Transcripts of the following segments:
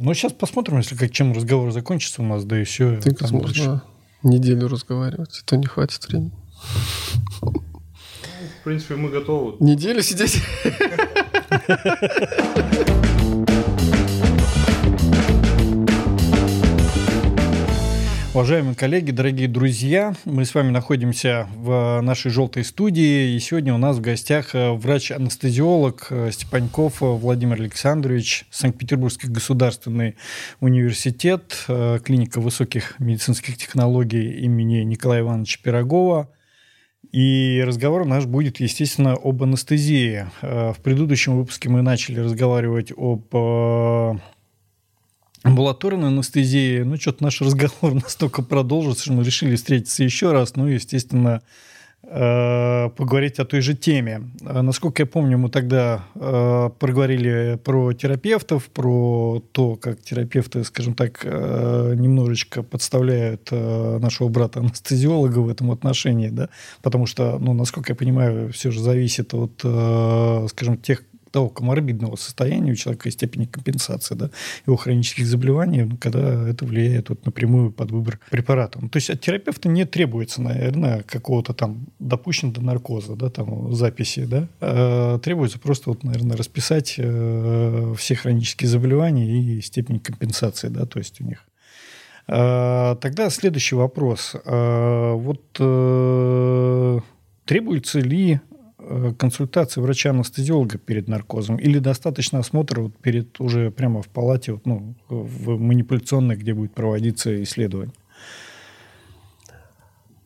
Ну, сейчас посмотрим, если как чем разговор закончится у нас, да и все. Так можно дальше. неделю разговаривать, то не хватит времени. В принципе, мы готовы. Неделю сидеть? Уважаемые коллеги, дорогие друзья, мы с вами находимся в нашей желтой студии, и сегодня у нас в гостях э, врач-анестезиолог э, Степаньков Владимир Александрович, Санкт-Петербургский государственный университет, э, клиника высоких медицинских технологий имени Николая Ивановича Пирогова. И разговор наш будет, естественно, об анестезии. В предыдущем выпуске мы начали разговаривать об амбулаторной анестезии. Ну, что-то наш разговор настолько продолжился, что мы решили встретиться еще раз. Ну, естественно, э, поговорить о той же теме. Э, насколько я помню, мы тогда э, проговорили про терапевтов, про то, как терапевты, скажем так, немножечко подставляют нашего брата-анестезиолога в этом отношении, да, потому что, ну, насколько я понимаю, все же зависит от, скажем, тех того коморбидного состояния у человека и степени компенсации да, его хронических заболеваний, когда это влияет вот напрямую под выбор препарата. Ну, то есть от терапевта не требуется, наверное, какого-то там допущенного до наркоза, да, там записи, да, а требуется просто, вот, наверное, расписать э, все хронические заболевания и степень компенсации, да, то есть у них. А, тогда следующий вопрос. А, вот э, требуется ли консультации врача-анестезиолога перед наркозом? Или достаточно осмотра вот перед уже прямо в палате, вот, ну, в манипуляционной, где будет проводиться исследование?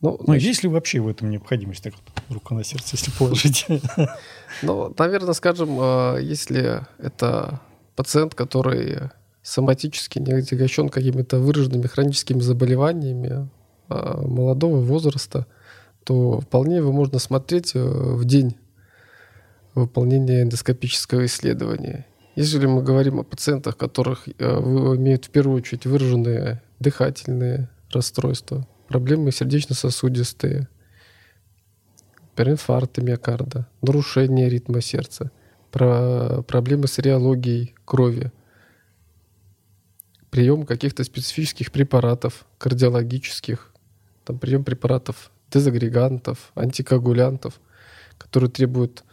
Ну, ну есть ли вообще в этом необходимость, так вот, рука на сердце, если положить? Ну, наверное, скажем, э, если это пациент, который соматически не отягощен какими-то выраженными хроническими заболеваниями э, молодого возраста, то вполне его можно смотреть э, в день выполнения эндоскопического исследования. Если мы говорим о пациентах, которых э, имеют в первую очередь выраженные дыхательные расстройства, проблемы сердечно-сосудистые, перинфаркты миокарда, нарушение ритма сердца, про проблемы с реологией крови, прием каких-то специфических препаратов кардиологических, там прием препаратов дезагрегантов, антикоагулянтов, которые требуют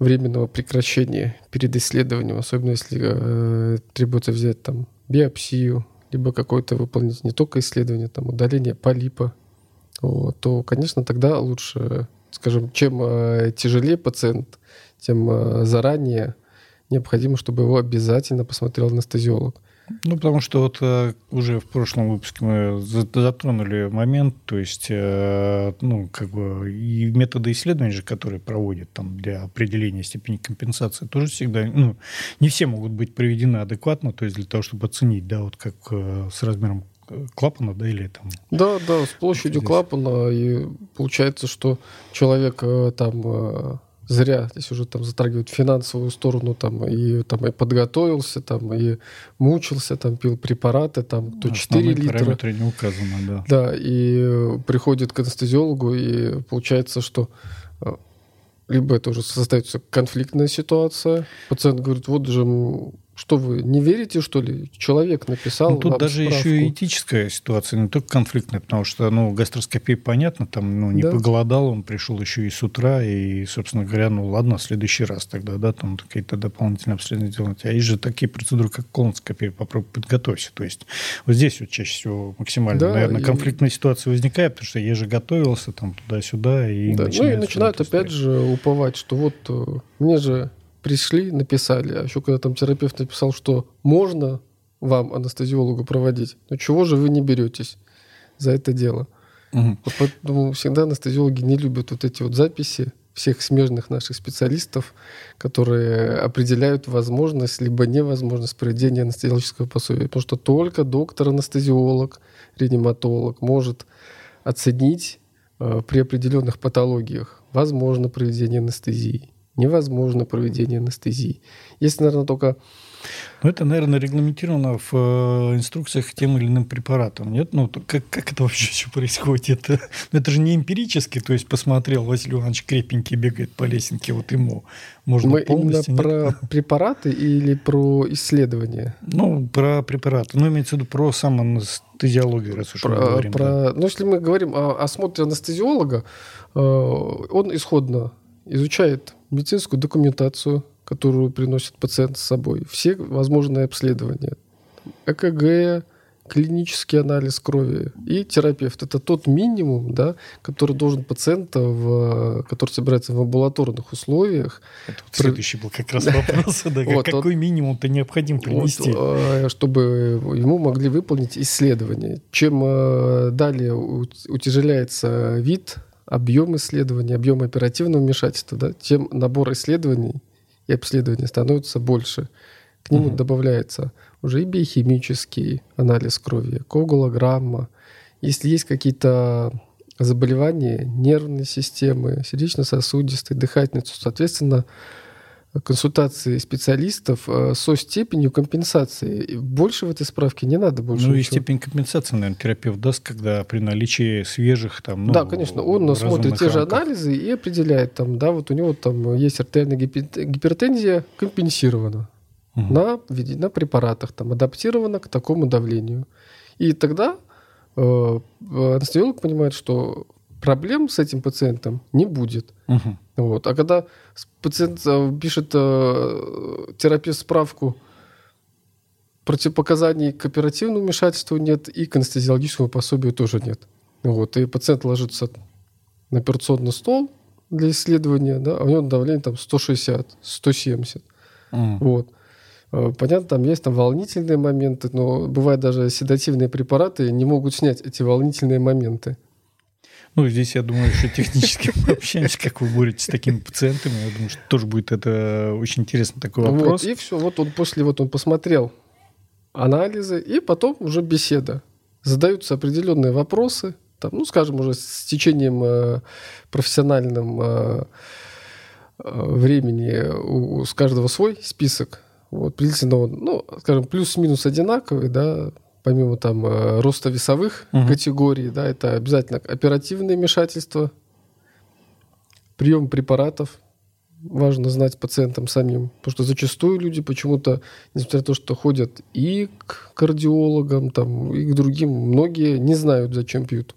временного прекращения перед исследованием, особенно если э, требуется взять там биопсию, либо какое-то выполнить не только исследование, там удаление полипа, вот, то, конечно, тогда лучше, скажем, чем э, тяжелее пациент, тем э, заранее необходимо, чтобы его обязательно посмотрел анестезиолог. Ну, потому что вот э, уже в прошлом выпуске мы затронули момент, то есть, э, ну, как бы и методы исследований же, которые проводят там для определения степени компенсации, тоже всегда, ну, не все могут быть проведены адекватно, то есть для того, чтобы оценить, да, вот как э, с размером клапана, да, или там... Да, да, с площадью клапана, и получается, что человек там зря здесь уже там затрагивают финансовую сторону там и там и подготовился там и мучился там пил препараты там то 4 литра. не указано да. Да и приходит к анестезиологу и получается что э, либо это уже создается конфликтная ситуация. Пациент говорит вот же что вы не верите, что ли? Человек написал. Ну, тут даже справку. еще и этическая ситуация, не только конфликтная, потому что, ну, гастроскопия, понятно, там, ну, не да. поголодал, он пришел еще и с утра, и, собственно говоря, ну, ладно, в следующий раз тогда, да, там какие-то дополнительные обследования делать. А есть же такие процедуры, как колоноскопия, попробуй подготовься. То есть вот здесь вот чаще всего максимально, да, наверное, и... конфликтная ситуация возникает, потому что я же готовился там туда-сюда, и да. Ну, и начинают опять же уповать, что вот э, мне же пришли, написали, а еще когда там терапевт написал, что можно вам анестезиологу проводить, ну чего же вы не беретесь за это дело? Угу. Вот поэтому всегда анестезиологи не любят вот эти вот записи всех смежных наших специалистов, которые определяют возможность либо невозможность проведения анестезиологического пособия. Потому что только доктор-анестезиолог, реаниматолог может оценить э, при определенных патологиях возможно проведение анестезии невозможно проведение анестезии. Есть, наверное, только ну, это, наверное, регламентировано в э, инструкциях к тем или иным препаратам, нет? Ну, как, как это вообще все происходит? Это, ну, это же не эмпирически, то есть посмотрел, Василий Иванович крепенький бегает по лесенке, вот ему можно Мы полностью... именно про препараты или про исследования? Ну, про препараты. Ну, имеется в виду про сам анестезиологию, раз уж про, мы говорим. Про... Да. Ну, если мы говорим о осмотре анестезиолога, э, он исходно изучает медицинскую документацию, которую приносит пациент с собой, все возможные обследования, ЭКГ, клинический анализ крови и терапевт. Это тот минимум, да, который должен пациента, в, который собирается в амбулаторных условиях. Это вот следующий был как раз вопрос. Да, вот, какой минимум-то необходим принести? Вот, э, чтобы ему могли выполнить исследование. Чем э, далее утяжеляется вид, объем исследований, объем оперативного вмешательства, да, тем набор исследований и обследований становится больше. К нему угу. добавляется уже и биохимический анализ крови, коагулограмма. Если есть какие-то заболевания нервной системы, сердечно-сосудистой, дыхательной, то, соответственно, консультации специалистов э, со степенью компенсации. Больше в этой справке не надо больше. Ну ничего. и степень компенсации, наверное, терапевт даст, когда при наличии свежих там. Ну, да, конечно, он смотрит те же анализы и определяет там, да, вот у него там есть артериальная гипертензия компенсирована угу. на, на препаратах, там адаптирована к такому давлению. И тогда э, анестезиолог понимает, что проблем с этим пациентом не будет. Угу. Вот. А когда пациент э, пишет э, терапевт справку, противопоказаний к оперативному вмешательству нет, и к анестезиологическому пособию тоже нет. Вот. И пациент ложится на операционный стол для исследования, да, а у него давление там 160, 170. Mm. Вот. Э, понятно, там есть там волнительные моменты, но бывает даже седативные препараты не могут снять эти волнительные моменты. Ну, здесь, я думаю, еще технически мы общаемся, как вы боретесь с такими пациентами. Я думаю, что тоже будет это очень интересный такой вопрос. Вот, и все, вот он после, вот он посмотрел анализы, и потом уже беседа. Задаются определенные вопросы, там, ну, скажем, уже с течением э, профессиональным э, э, времени у, у с каждого свой список. Вот, приблизительно он, ну, скажем, плюс-минус одинаковый, да, помимо там э, роста весовых угу. категорий, да, это обязательно оперативное вмешательство, прием препаратов, важно знать пациентам самим, потому что зачастую люди почему-то, несмотря на то, что ходят и к кардиологам, там, и к другим, многие не знают, зачем пьют.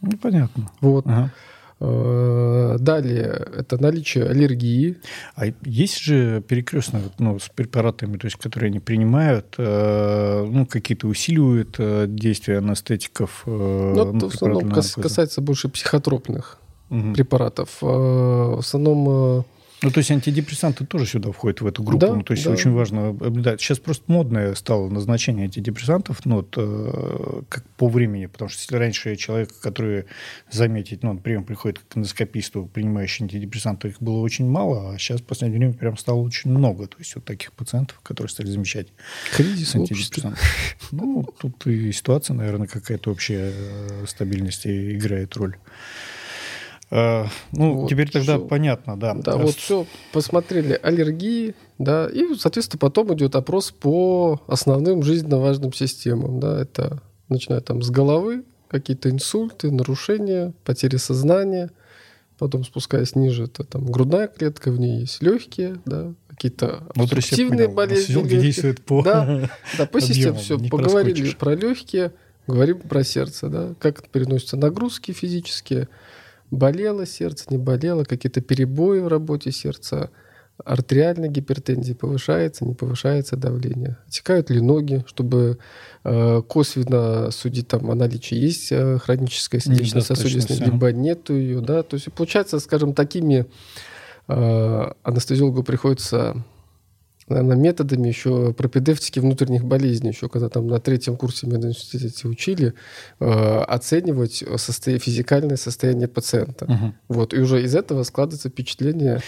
Ну, понятно. Вот. Ага. Э, далее это наличие аллергии. А есть же перекрестно ну, с препаратами, то есть, которые они принимают, э, ну, какие-то усиливают э, действия анестетиков? Ну, ну, в основном касается больше психотропных угу. препаратов. В основном ну, то есть антидепрессанты тоже сюда входят в эту группу. Да, ну, то есть да. очень важно наблюдать. Сейчас просто модное стало назначение антидепрессантов, ну, вот, э, как по времени, потому что если раньше человек, который заметить, ну, прием приходит к эндоскописту, принимающий антидепрессанты, их было очень мало, а сейчас в последнее время прям стало очень много. То есть вот таких пациентов, которые стали замечать кризис антидепрессантов. Ну, тут и ситуация, наверное, какая-то общая э, стабильность играет роль. Э, ну, вот, теперь тогда все. понятно, да. Да, вот все, посмотрели аллергии, да, и, соответственно, потом идет опрос по основным жизненно важным системам, да, это начиная там с головы, какие-то инсульты, нарушения, потери сознания, потом спускаясь ниже, это там грудная клетка, в ней есть легкие, да, какие-то обструктивные ну, болезни. действует по Да, да по системе все, поговорили про легкие, говорим про сердце, да, как переносятся нагрузки физические, болело сердце, не болело, какие-то перебои в работе сердца, артериальная гипертензия повышается, не повышается давление, отекают ли ноги, чтобы э, косвенно судить там о наличии есть э, хроническая сердечно-сосудистая, либо нету ее, да, то есть получается, скажем, такими э, анестезиологу приходится наверное, методами еще пропедевтики внутренних болезней, еще когда там на третьем курсе медуниверситете учили, э, оценивать состо... физикальное состояние пациента. Угу. Вот, и уже из этого складывается впечатление,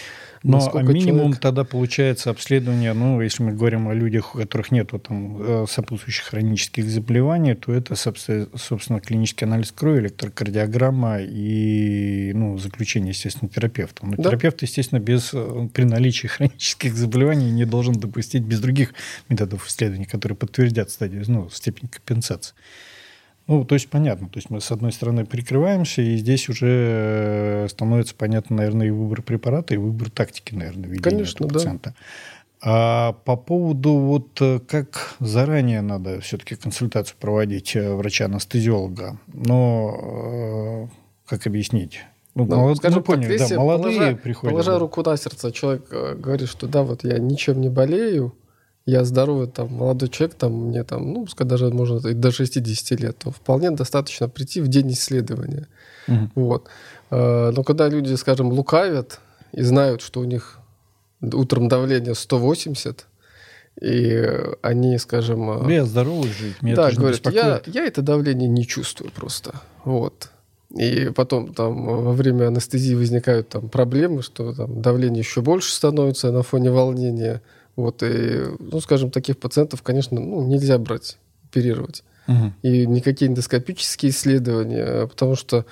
но а минимум человек... тогда получается обследование, ну, если мы говорим о людях, у которых нет там, э, сопутствующих хронических заболеваний, то это, собственно, клинический анализ крови, электрокардиограмма и ну, заключение, естественно, терапевта. Но да. терапевт, естественно, без, э, при наличии хронических заболеваний не должен допустить без других методов исследований, которые подтвердят стадию, ну, степень компенсации. Ну, то есть понятно. То есть мы, с одной стороны, прикрываемся, и здесь уже э, становится понятно, наверное, и выбор препарата, и выбор тактики, наверное, ведения Конечно, этого пациента. Да. А по поводу вот э, как заранее надо все-таки консультацию проводить э, врача-анестезиолога, но как объяснить? Ну, ну, молод... скажем ну, поняли, так, да, молодые положа, приходят. Положа руку на сердце, человек говорит, что да, вот я ничем не болею, я здоровый, там, молодой человек, там, мне там, ну, пускай даже, можно до 60 лет, то вполне достаточно прийти в день исследования. Угу. Вот. А, но когда люди, скажем, лукавят и знают, что у них утром давление 180, и они, скажем... А, я здоровый жить, меня да, говорят, я, я это давление не чувствую просто. Вот. И потом там во время анестезии возникают там проблемы, что там давление еще больше становится на фоне волнения. Вот, и, ну, скажем, таких пациентов, конечно, ну, нельзя брать, оперировать. Угу. И никакие эндоскопические исследования, потому что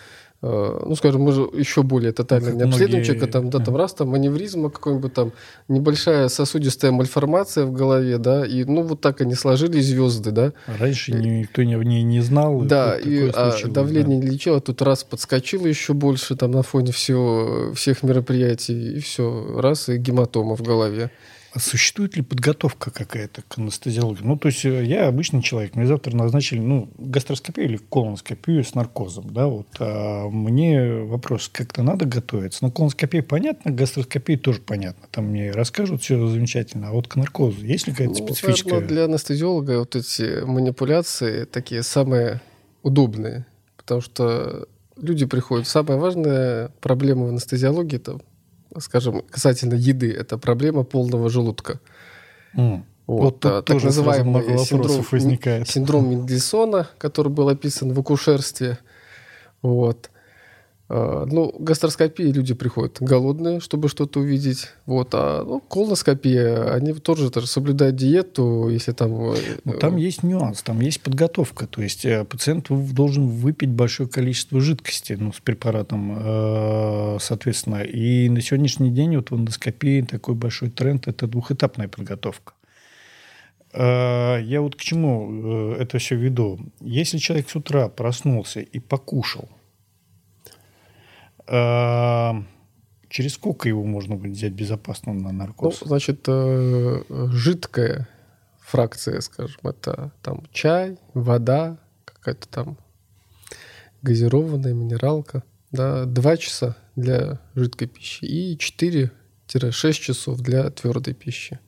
э, ну, скажем, мы же еще более тотально не обследуем человека, там, да, там раз, там аневризма какой-нибудь, там небольшая сосудистая мальформация в голове, да, и, ну, вот так они сложились звезды, да. Раньше и, никто не, не, не знал. Да, и а давление да. не лечило, тут раз подскочило еще больше, там, на фоне всего, всех мероприятий, и все, раз, и гематома в голове. А существует ли подготовка какая-то к анестезиологии? Ну, то есть э, я обычный человек, мне завтра назначили ну, гастроскопию или колоноскопию с наркозом. Да, вот. а мне вопрос, как-то надо готовиться? Ну, колоноскопия понятно, гастроскопия тоже понятно. Там мне расскажут все замечательно. А вот к наркозу есть ли какая-то ну, специфическая? Наверное, для анестезиолога вот эти манипуляции такие самые удобные. Потому что люди приходят. Самая важная проблема в анестезиологии – это скажем, касательно еды, это проблема полного желудка. Mm. Вот, вот а, так называемый синдром, возникает. синдром Мендельсона, который был описан в акушерстве. Вот. А, ну, гастроскопии люди приходят голодные, чтобы что-то увидеть. Вот. А ну, колоноскопия, они тоже, тоже соблюдают диету, если там... Э, ну, там есть нюанс, там есть подготовка. То есть э, пациент должен выпить большое количество жидкости ну, с препаратом, э, соответственно. И на сегодняшний день вот в эндоскопии такой большой тренд – это двухэтапная подготовка. Я вот к чему это все веду. Если человек с утра проснулся и покушал – через сколько его можно будет взять безопасно на наркоз? Ну, значит, э, жидкая фракция, скажем, это там чай, вода, какая-то там газированная минералка, да, 2 часа для жидкой пищи и 4-6 часов для твердой пищи.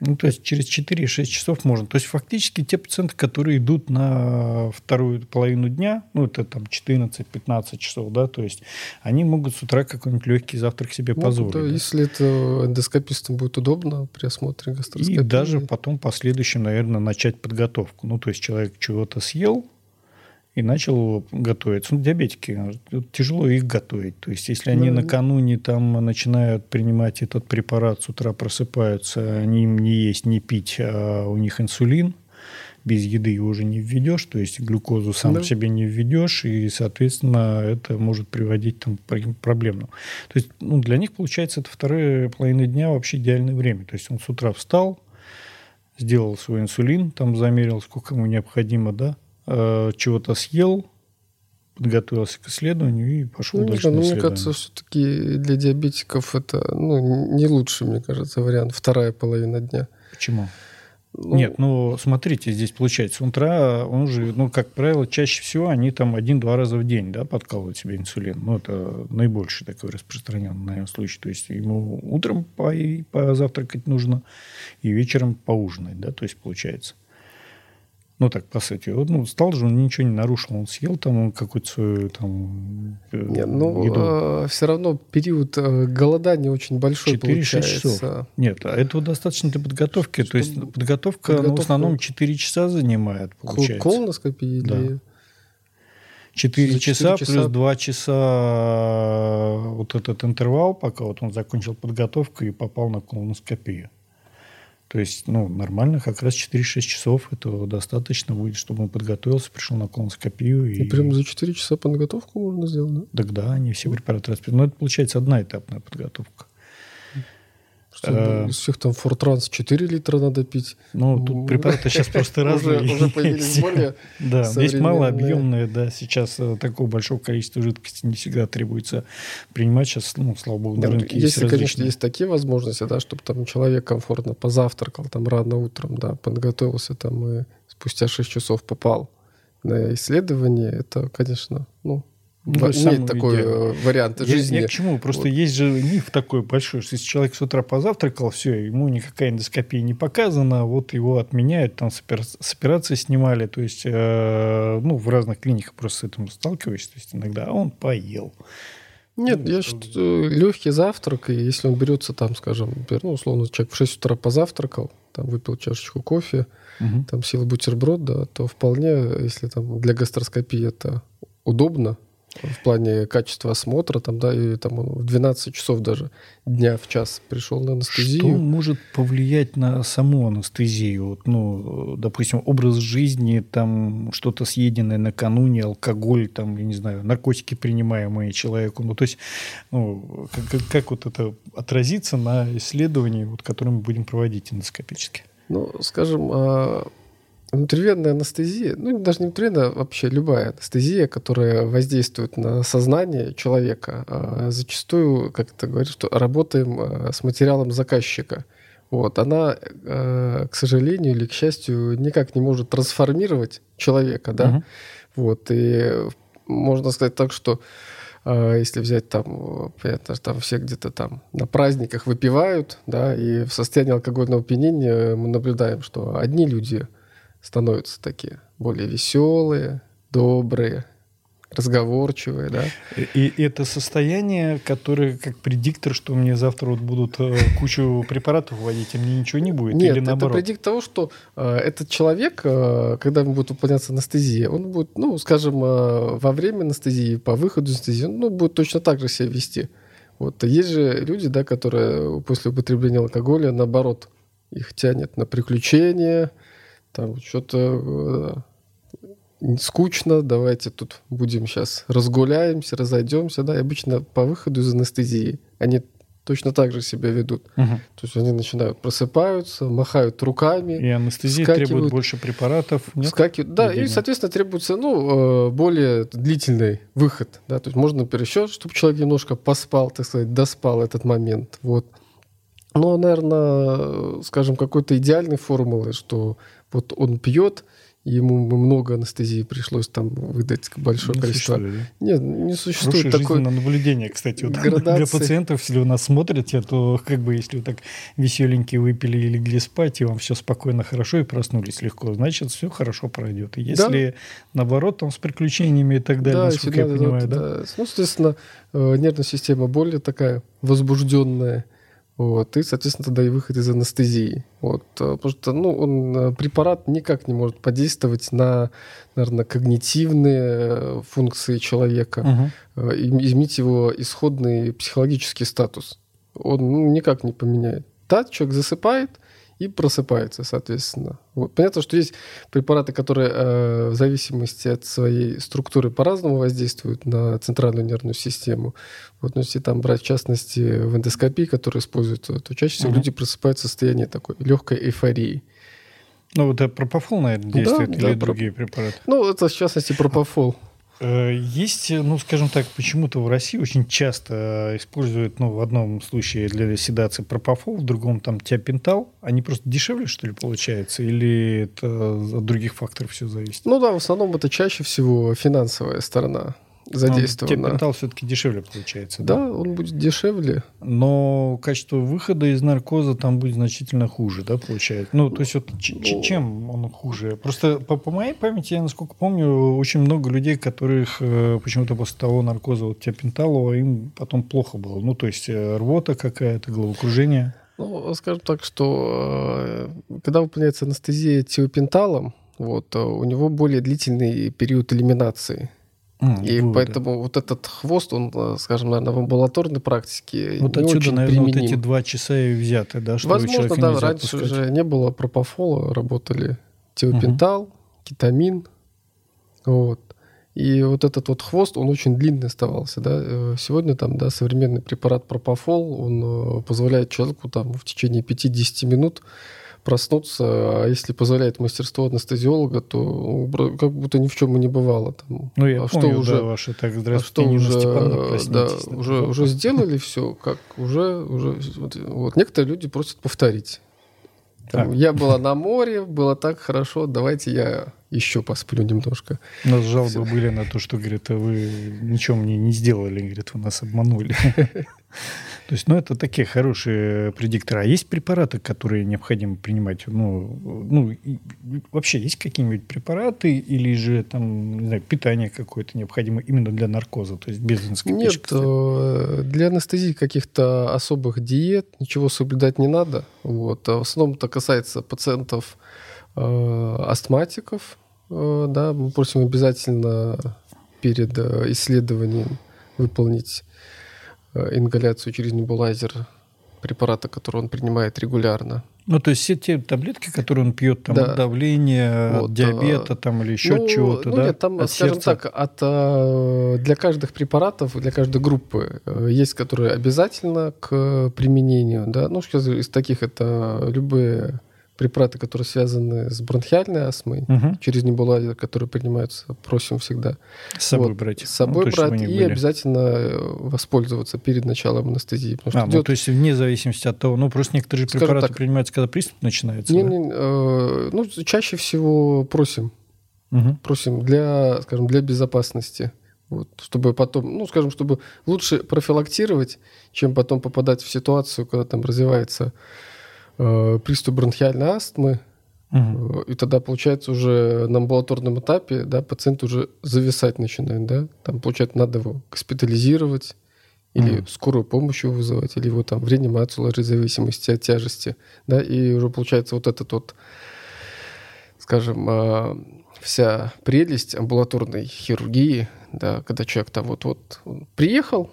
Ну, то есть через 4-6 часов можно. То есть фактически те пациенты, которые идут на вторую половину дня, ну, это там 14-15 часов, да, то есть они могут с утра какой-нибудь легкий завтрак себе ну, позволить. Да, да. Если это эндоскопистам будет удобно при осмотре гастроскопии. И даже потом последующем, наверное, начать подготовку. Ну, то есть человек чего-то съел, и начал готовиться. Ну, диабетики, тяжело их готовить. То есть, если они ну, накануне там начинают принимать этот препарат, с утра просыпаются, они им не есть, не пить, а у них инсулин, без еды его уже не введешь, то есть глюкозу сам да. себе не введешь, и, соответственно, это может приводить там, к проблемам. То есть ну, для них, получается, это вторая половина дня вообще идеальное время. То есть он с утра встал, сделал свой инсулин, там замерил, сколько ему необходимо, да, Э, чего-то съел, подготовился к исследованию и пошел ну, дальше. Да, мне кажется, все-таки для диабетиков это ну, не лучший, мне кажется, вариант. Вторая половина дня. Почему? Ну, Нет, ну смотрите, здесь получается, утра он же, ну, как правило, чаще всего они там один-два раза в день, да, подкалывают себе инсулин. Ну, это наибольший такой распространенный, наверное, случай. То есть ему утром по позавтракать нужно и вечером поужинать, да, то есть получается. Ну, так, по сути. Вот, ну, стал же, он ничего не нарушил. Он съел там какую-то свою там э, Нет, ну, еду. Э, все равно период э, голодания очень большой 4 получается. часов. Нет, а этого достаточно для подготовки. Что, То есть подготовка, подготовка... Ну, в основном 4 часа занимает, получается. Колоноскопия да. или... 4 часа, часа плюс 2 часа вот этот интервал, пока вот он закончил подготовку и попал на колоноскопию. То есть, ну, нормально, как раз 4-6 часов этого достаточно будет, чтобы он подготовился, пришел на колоноскопию. И, и прям за 4 часа подготовку можно сделать, да? Да, они все препараты распределены. Но это получается одна этапная подготовка. Что, а, из всех там Фортранс 4 литра надо пить. Ну, тут препараты сейчас просто разные. Уже появились более Да, есть малообъемные, да, сейчас э, такого большого количества жидкости не всегда требуется принимать. Сейчас, ну, слава богу, на рынке есть Если, конечно, есть такие возможности, да, чтобы там человек комфортно позавтракал там рано утром, да, подготовился там и спустя 6 часов попал на исследование, это, конечно, ну, ну, Нет такой идею. вариант я, жизни. Я к чему? Просто вот. есть же миф такой большой, что если человек с утра позавтракал, все, ему никакая эндоскопия не показана, вот его отменяют, там с, операции снимали, то есть, э, ну, в разных клиниках просто с этим сталкиваюсь, то есть иногда он поел. Нет, ну, я считаю, легкий завтрак, и если он берется там, скажем, например, ну, условно, человек в 6 утра позавтракал, там выпил чашечку кофе, угу. там съел бутерброд, да, то вполне, если там для гастроскопии это удобно, в плане качества осмотра, там, да, и там он в 12 часов даже дня в час пришел на анестезию. Что может повлиять на саму анестезию? Вот, ну, допустим, образ жизни, там что-то съеденное накануне, алкоголь, там, я не знаю, наркотики, принимаемые человеку. Ну, то есть, ну, как, как вот это отразится на исследовании, вот, которое мы будем проводить эндоскопически? Ну, скажем, а, Внутривенная анестезия, ну даже не внутривенная, а вообще любая анестезия, которая воздействует на сознание человека, а зачастую, как это говорит, что работаем а, с материалом заказчика. Вот, она, к сожалению или к счастью, никак не может трансформировать человека, да. Угу. Вот, и можно сказать так, что если взять там, понятно, там все где-то там на праздниках выпивают, да, и в состоянии алкогольного опьянения мы наблюдаем, что одни люди становятся такие более веселые, добрые, разговорчивые, да. И, и это состояние, которое как предиктор, что мне завтра вот будут э, кучу препаратов вводить, а мне ничего не будет? Нет, или наоборот? это предиктор того, что э, этот человек, э, когда ему будет выполняться анестезия, он будет, ну, скажем, э, во время анестезии, по выходу из анестезии, ну, будет точно так же себя вести. Вот. Есть же люди, да, которые после употребления алкоголя, наоборот, их тянет на приключения, там что-то э, скучно, давайте тут будем сейчас разгуляемся, разойдемся, да, и обычно по выходу из анестезии они точно так же себя ведут. Угу. То есть они начинают просыпаются, махают руками. И анестезия требует больше препаратов. Нет? Вскакивают, да, Видимо. и, соответственно, требуется ну, э, более длительный выход. Да, то есть можно, еще, чтобы человек немножко поспал, так сказать, доспал этот момент. Вот. Но, наверное, скажем, какой-то идеальной формулы, что вот он пьет, ему много анестезии пришлось там выдать большое не количество. Существует, да? Нет, не существует Хорошее такой наблюдение, кстати. Вот для пациентов, если вы нас смотрите, то как бы если вы так веселенькие выпили и легли спать, и вам все спокойно, хорошо, и проснулись легко, значит, все хорошо пройдет. И если да. наоборот, там с приключениями и так далее, да, насколько я понимаю, да? да. Ну, соответственно, э, нервная система более такая возбужденная, вот, и, соответственно, тогда и выход из анестезии. Вот, э, потому что ну, он, э, препарат никак не может подействовать на, наверное, когнитивные э, функции человека, угу. изменить его исходный психологический статус. Он ну, никак не поменяет. Да, человек засыпает, и просыпается, соответственно. Вот. Понятно, что есть препараты, которые э, в зависимости от своей структуры по-разному воздействуют на центральную нервную систему. Вот, но если там брать в частности в эндоскопии, которые используются, то чаще всего угу. люди просыпаются в состоянии такой легкой эйфории. Ну, вот это пропофол, наверное, действует да, или да, другие препараты? Ну, это в частности пропофол. Э, есть, ну, скажем так, почему-то в России очень часто используют, ну, в одном случае для седации пропофол, в другом там тиопентал. Они просто дешевле, что ли, получается? Или это от других факторов все зависит? Ну да, в основном это чаще всего финансовая сторона. Задействовано. Тепентал все-таки дешевле получается. Да, да, он будет дешевле. Но качество выхода из наркоза там будет значительно хуже, да, получается? Ну, то есть вот ну, чем он хуже? Просто по, по моей памяти, я насколько помню, очень много людей, которых э, почему-то после того наркоза вот тепентала им потом плохо было. Ну, то есть э, рвота какая-то, головокружение. Ну, скажем так, что э, когда выполняется анестезия тиопенталом, вот, у него более длительный период элиминации. Mm, и выводы. поэтому вот этот хвост, он, э, скажем, наверное, в амбулаторной практике Вот не отсюда, очень наверное, применим. вот эти два часа и взяты, да, что Возможно, да, раньше отпускать. уже не было пропофола, работали теопентал, uh-huh. кетамин, вот. И вот этот вот хвост, он очень длинный оставался, да. Э, сегодня там, да, современный препарат пропофол, он э, позволяет человеку там в течение 5-10 минут проснуться, а если позволяет мастерство анестезиолога, то как будто ни в чем и не бывало. Там. Ну, я а помню, что уже, да, ваши так, здравствуйте, а что уже, да, уже, уже сделали все, как уже, уже, вот, вот некоторые люди просят повторить. Там, я была на море, было так хорошо, давайте я еще посплю немножко. У нас жалобы Все. были на то, что, говорит, а вы ничего мне не сделали, говорит, вы нас обманули. То есть, ну, это такие хорошие предикторы. А есть препараты, которые необходимо принимать? Ну, ну вообще есть какие-нибудь препараты или же там, не знаю, питание какое-то необходимо именно для наркоза, то есть без Нет, э, для анестезии каких-то особых диет ничего соблюдать не надо. Вот. А в основном это касается пациентов э, астматиков. Э, да, мы просим обязательно перед э, исследованием выполнить ингаляцию через небулайзер препарата, который он принимает регулярно. Ну, то есть все те таблетки, которые он пьет, там, да. от давления, вот, от диабета там, или еще ну, чего-то, ну, да? Нет, там, от скажем сердца. так, от, э, для каждых препаратов, для каждой группы э, есть, которые обязательно к применению, да? Ну, сейчас из таких это любые препараты, которые связаны с бронхиальной астмой, угу. через небулайзер, которые принимаются, просим всегда. С собой вот, брать. С собой ну, брать и были. обязательно э, воспользоваться перед началом анестезии. А, ну, идет... ну, то есть вне зависимости от того, ну, просто некоторые Скажем препараты так, принимаются, когда приступ начинается? Не, да? не, э, ну, чаще всего просим. Угу. Просим для, скажем, для безопасности. Вот, чтобы потом, ну, скажем, чтобы лучше профилактировать, чем потом попадать в ситуацию, когда там развивается э, приступ бронхиальной астмы, угу. и тогда, получается, уже на амбулаторном этапе да, пациент уже зависать начинает. Да? Там, получается, надо его госпитализировать, или mm. скорую помощь его вызывать, или его там в реанимацию ложить в зависимости от тяжести. Да? И уже получается вот этот вот, скажем, э, вся прелесть амбулаторной хирургии, да, когда человек там вот-вот приехал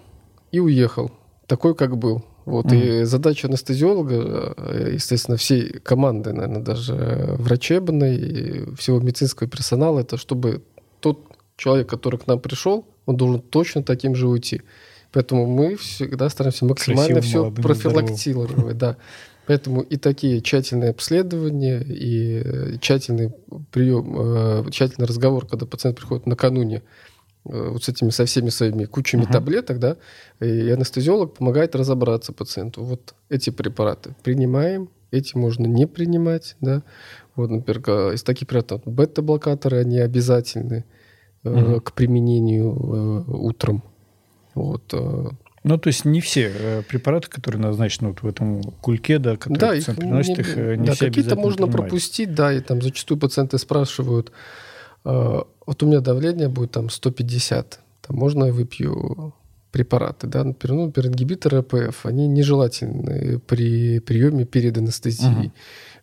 и уехал, такой, как был. Вот, mm. И задача анестезиолога, э, естественно, всей команды, наверное, даже врачебной, и всего медицинского персонала, это чтобы тот человек, который к нам пришел, он должен точно таким же уйти. Поэтому мы всегда стараемся максимально Красивым, все профилактировать. Да. Поэтому и такие тщательные обследования, и э, тщательный прием, э, тщательный разговор, когда пациент приходит накануне вот с этими, со всеми своими кучами uh-huh. таблеток, да, и анестезиолог помогает разобраться пациенту. Вот эти препараты принимаем, эти можно не принимать, да. Вот, например, из таких препаратов бета-блокаторы, они обязательны uh-huh. к применению э, утром. Вот. Э. Ну, то есть не все э, препараты, которые назначены вот в этом кульке, да, которые да, пациент приносит, не, их не да, все какие-то можно принимать. пропустить, да, и там зачастую пациенты спрашивают, вот у меня давление будет там 150, там можно я выпью препараты, да, например, ну, например, ингибиторы АПФ, они нежелательны при приеме перед анестезией. Угу.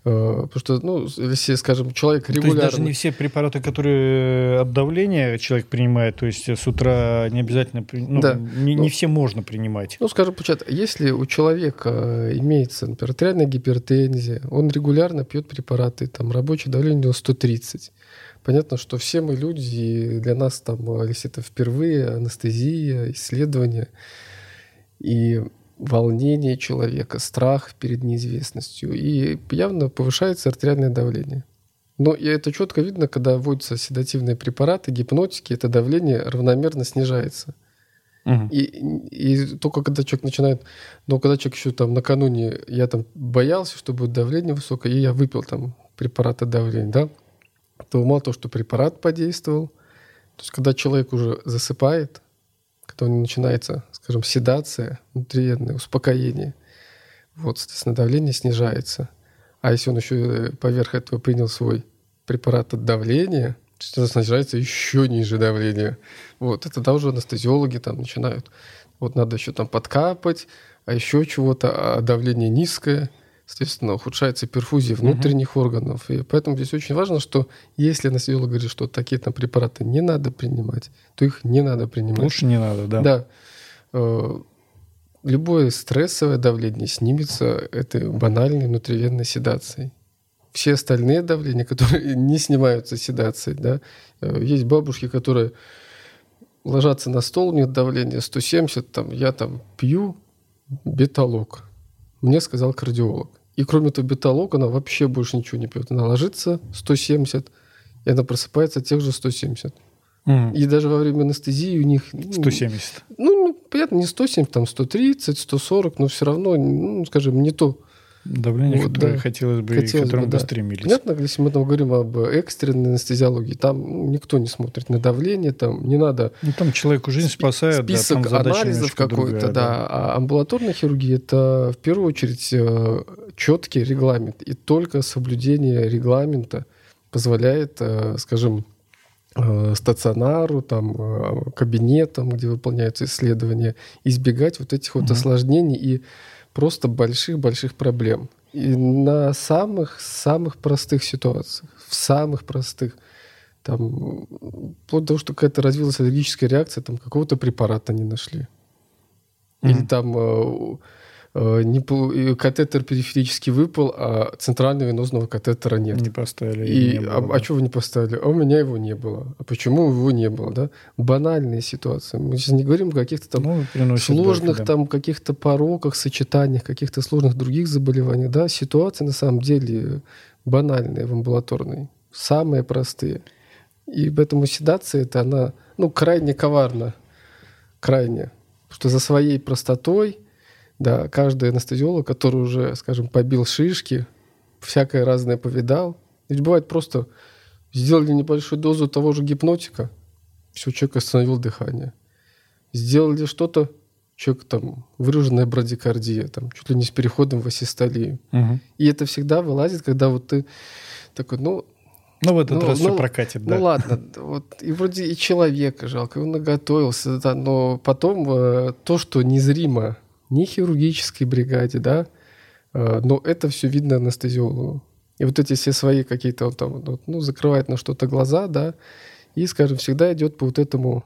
Потому что, ну, если, скажем, человек регулярно... То есть даже не все препараты, которые от давления человек принимает, то есть с утра не обязательно... Ну, да. не, не ну, все можно принимать. Ну, скажем, почему если у человека имеется, например, артериальная гипертензия, он регулярно пьет препараты, там, рабочее давление у него 130, Понятно, что все мы люди, и для нас там, если это впервые, анестезия, исследование и волнение человека, страх перед неизвестностью. И явно повышается артериальное давление. Но и это четко видно, когда вводятся седативные препараты, гипнотики, это давление равномерно снижается. Угу. И, и только когда человек начинает, но когда человек еще там накануне, я там боялся, что будет давление высокое, и я выпил там препараты давления, да, то мало того, что препарат подействовал, То есть, когда человек уже засыпает, когда у него начинается, скажем, седация, внутриенное успокоение, вот, соответственно, давление снижается. А если он еще э, поверх этого принял свой препарат от давления, то снижается еще ниже давление. Вот, это тогда уже анестезиологи там начинают. Вот надо еще там подкапать, а еще чего-то, а давление низкое, соответственно, ухудшается перфузия внутренних угу. органов. И поэтому здесь очень важно, что если анестезиолог говорит, что такие там препараты не надо принимать, то их не надо принимать. Лучше не надо, да. Да. Э, любое стрессовое давление снимется этой банальной внутривенной седацией. Все остальные давления, которые не снимаются седацией, да, э, есть бабушки, которые ложатся на стол, у них давление 170, там, я там пью беталог. Мне сказал кардиолог. И кроме этого беталога она вообще больше ничего не пьет. Она ложится 170, и она просыпается тех же 170. Mm. И даже во время анестезии у них... 170. Ну, ну, понятно, не 170, там 130, 140, но все равно, ну, скажем, не то. Давление, вот, которое да. хотелось бы, хотелось к которому бы, да. стремились. Понятно, если мы там говорим об экстренной анестезиологии, там никто не смотрит на давление, там не надо... Ну, там человеку жизнь спасает, список да, там анализов какой-то, да. да. А амбулаторная хирургия – это в первую очередь э, четкий регламент. И только соблюдение регламента позволяет, э, скажем, э, стационару, там, кабинетам, где выполняются исследования, избегать вот этих вот угу. осложнений и просто больших-больших проблем. И на самых-самых простых ситуациях, в самых простых, там, вплоть до того, что какая-то развилась аллергическая реакция, там какого-то препарата не нашли. Mm-hmm. Или там э, Э, не, катетер периферически выпал, а центрального венозного катетера нет. Не поставили. И, не было, а, да. а что вы не поставили? А у меня его не было. А почему его не было? Да? Банальные ситуации. Мы сейчас не говорим о каких-то там ну, сложных да. там каких-то пороках, сочетаниях, каких-то сложных других заболеваниях. Да? Ситуации на самом деле банальные в амбулаторной. Самые простые. И поэтому седация это она ну, крайне коварна. Крайне. Потому что за своей простотой – да, каждый анестезиолог, который уже, скажем, побил шишки, всякое разное повидал. Ведь бывает просто сделали небольшую дозу того же гипнотика, все, человек остановил дыхание. Сделали что-то, человек там выраженная брадикардия, там чуть ли не с переходом в асистолию. Угу. И это всегда вылазит, когда вот ты такой, ну, ну, в этот ну, раз ну, все прокатит, да. Ну, ладно, вот, и вроде и человека жалко, он наготовился, да, но потом э, то, что незримо ни хирургической бригаде, да, а, но это все видно анестезиологу. И вот эти все свои какие-то, он там, вот, ну, закрывает на что-то глаза, да, и, скажем, всегда идет по вот этому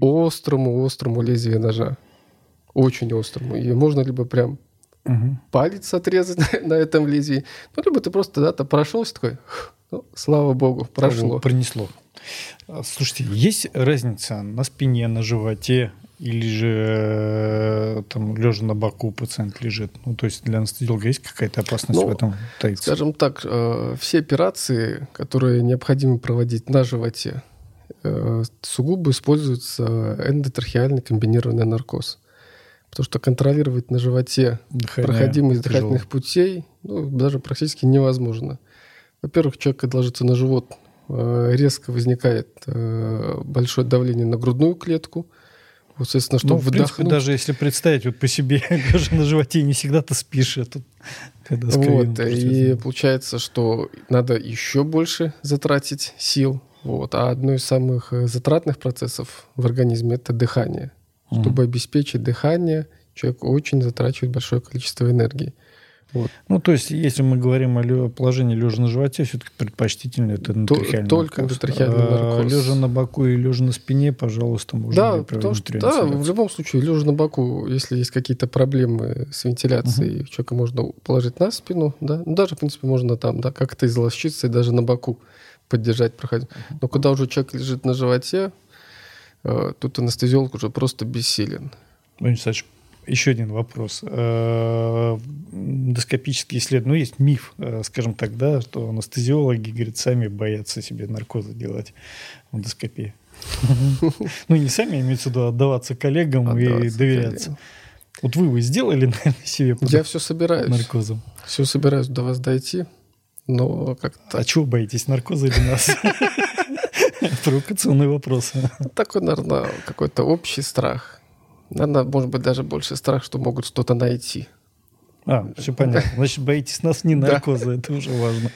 острому-острому лезвию ножа. Очень острому. И можно либо прям угу. палец отрезать на, на этом лезвии, ну, либо ты просто да, то прошелся такой, ну, слава богу, прошло. Принесло. Слушайте, есть разница на спине, на животе или же э, там лежа на боку пациент лежит. Ну, то есть для анестезиолога есть какая-то опасность ну, в этом таится? Скажем так, э, все операции, которые необходимо проводить на животе, э, сугубо используется эндотрахеальный комбинированный наркоз. Потому что контролировать на животе Дыхание проходимость тяжело. дыхательных путей ну, даже практически невозможно. Во-первых, человек, ложится на живот, резко возникает большое давление на грудную клетку – вот, соответственно, чтобы ну, в выдохнуть. принципе, даже если представить вот по себе, даже на животе не всегда ты спишь. А тут, когда вот, и получается, что надо еще больше затратить сил. Вот. А одно из самых э, затратных процессов в организме – это дыхание. Чтобы mm. обеспечить дыхание, человек очень затрачивает большое количество энергии. Вот. Ну, то есть, если мы говорим о положении лежа на животе, все-таки предпочтительно это эндотрахеальный Только эндотрахеальный наркоз. А, лежа на боку и лежа на спине, пожалуйста, можно да, потому что, да, в любом случае, лежа на боку, если есть какие-то проблемы с вентиляцией, угу. человека можно положить на спину, да, ну, даже, в принципе, можно там, да, как-то изловчиться и даже на боку поддержать, проходить. Но когда уже человек лежит на животе, э, тут анестезиолог уже просто бессилен. Владимир Александрович, еще один вопрос. Э, Доскопические исследования, ну, есть миф, э, скажем так, да, что анестезиологи, говорят, сами боятся себе наркозы делать в эндоскопии. Ну, не сами, имеется в виду, отдаваться коллегам и доверяться. Вот вы вы сделали, наверное, себе Я все собираюсь. Наркозом. Все собираюсь до вас дойти, но как-то... А чего боитесь, наркоза или нас? Провокационный вопрос. Такой, наверное, какой-то общий страх. Наверное, может быть, даже больше страх, что могут что-то найти. А, все понятно. Значит, боитесь нас не наркоза, это уже важно.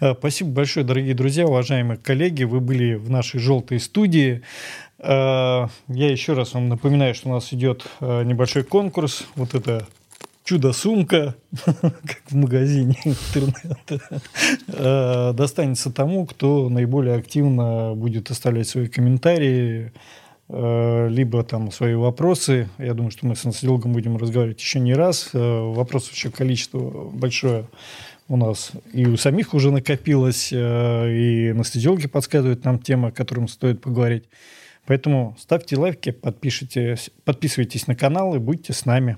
А, спасибо большое, дорогие друзья, уважаемые коллеги. Вы были в нашей желтой студии. А, я еще раз вам напоминаю, что у нас идет а, небольшой конкурс. Вот это чудо-сумка, как в магазине интернета, достанется тому, кто наиболее активно будет оставлять свои комментарии, либо там свои вопросы. Я думаю, что мы с Анселогом будем разговаривать еще не раз. Вопросов еще количество большое у нас и у самих уже накопилось, и анестезиологи подсказывают нам темы, о которых стоит поговорить. Поэтому ставьте лайки, подписывайтесь на канал и будьте с нами.